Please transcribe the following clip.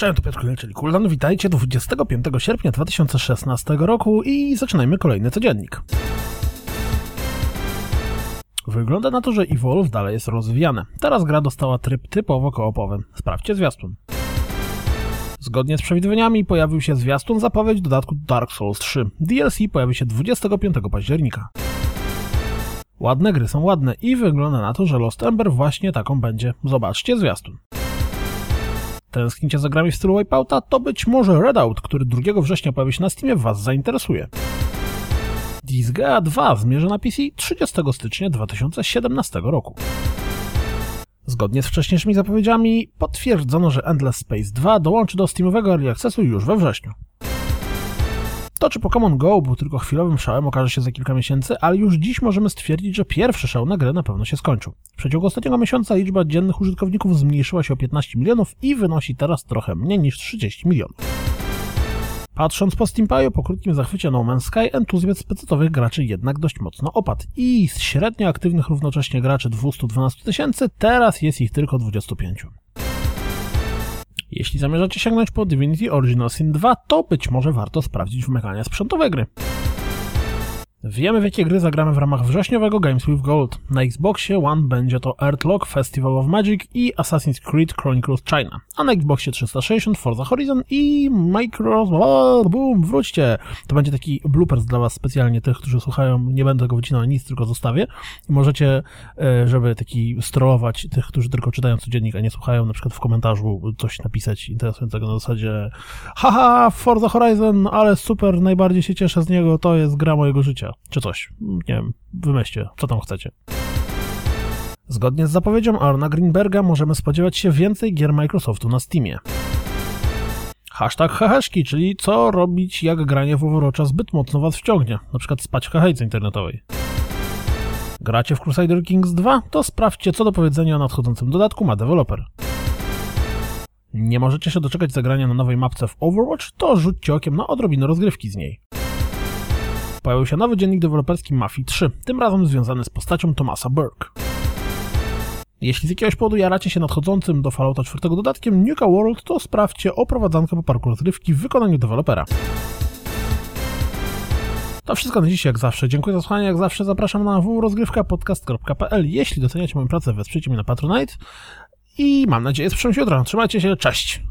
Cześć, to Piotr czyli Kuldan. Witajcie 25 sierpnia 2016 roku i zaczynajmy kolejny codziennik. Wygląda na to, że Evolve dalej jest rozwijane. Teraz gra dostała tryb typowo koopowy. Sprawdźcie zwiastun. Zgodnie z przewidywaniami pojawił się zwiastun zapowiedź dodatku Dark Souls 3. DLC pojawi się 25 października. Ładne gry są ładne i wygląda na to, że Lost Ember właśnie taką będzie. Zobaczcie zwiastun. Tęsknicie za grami w stylu Wipeouta? To być może Redout, który 2 września pojawi się na Steamie, Was zainteresuje. Disgaea 2 zmierza na PC 30 stycznia 2017 roku. Zgodnie z wcześniejszymi zapowiedziami potwierdzono, że Endless Space 2 dołączy do Steamowego Early Accessu już we wrześniu. To, czy Pokémon Go był tylko chwilowym szałem, okaże się za kilka miesięcy, ale już dziś możemy stwierdzić, że pierwszy szał na grę na pewno się skończył. W przeciągu ostatniego miesiąca liczba dziennych użytkowników zmniejszyła się o 15 milionów i wynosi teraz trochę mniej niż 30 milionów. Patrząc po Steampaju, po krótkim zachwycie No Man's Sky, entuzjazm pecetowych graczy jednak dość mocno opadł i z średnio aktywnych równocześnie graczy 212 tysięcy, teraz jest ich tylko 25. Jeśli zamierzacie sięgnąć po Divinity Original Sin 2, to być może warto sprawdzić wymagania sprzętowe gry. Wiemy w jakie gry zagramy w ramach wrześniowego Games with Gold. Na Xboxie One będzie to Earthlock Festival of Magic i Assassin's Creed Chronicles China, a na Xboxie 360 Forza Horizon i Micro... Boom, wróćcie! To będzie taki bloopers dla was specjalnie tych, którzy słuchają, nie będę tego wycinał nic, tylko zostawię. Możecie, e, żeby taki strollować tych, którzy tylko czytają codziennik, a nie słuchają, na przykład w komentarzu coś napisać interesującego na zasadzie haha, Forza Horizon, ale super, najbardziej się cieszę z niego, to jest gra mojego życia czy coś. Nie wiem, wymyślcie, co tam chcecie. Zgodnie z zapowiedzią Arna Greenberga możemy spodziewać się więcej gier Microsoftu na Steamie. Hashtag heheszki, czyli co robić, jak granie w Overwatcha zbyt mocno was wciągnie, przykład spać w hehejce internetowej. Gracie w Crusader Kings 2? To sprawdźcie, co do powiedzenia o nadchodzącym dodatku ma deweloper. Nie możecie się doczekać zagrania na nowej mapce w Overwatch? To rzućcie okiem na odrobinę rozgrywki z niej pojawił się nowy dziennik deweloperski Mafii 3, tym razem związany z postacią Thomasa Burke. Jeśli z jakiegoś powodu jaracie się nadchodzącym do Fallouta 4 dodatkiem Nuka World, to sprawdźcie oprowadzankę po parku rozgrywki w wykonaniu dewelopera. To wszystko na dziś jak zawsze. Dziękuję za słuchanie, jak zawsze zapraszam na www.rozgrywkapodcast.pl Jeśli doceniacie moją pracę, wesprzyjcie mnie na Patronite i mam nadzieję, że jutro. Trzymajcie się, cześć!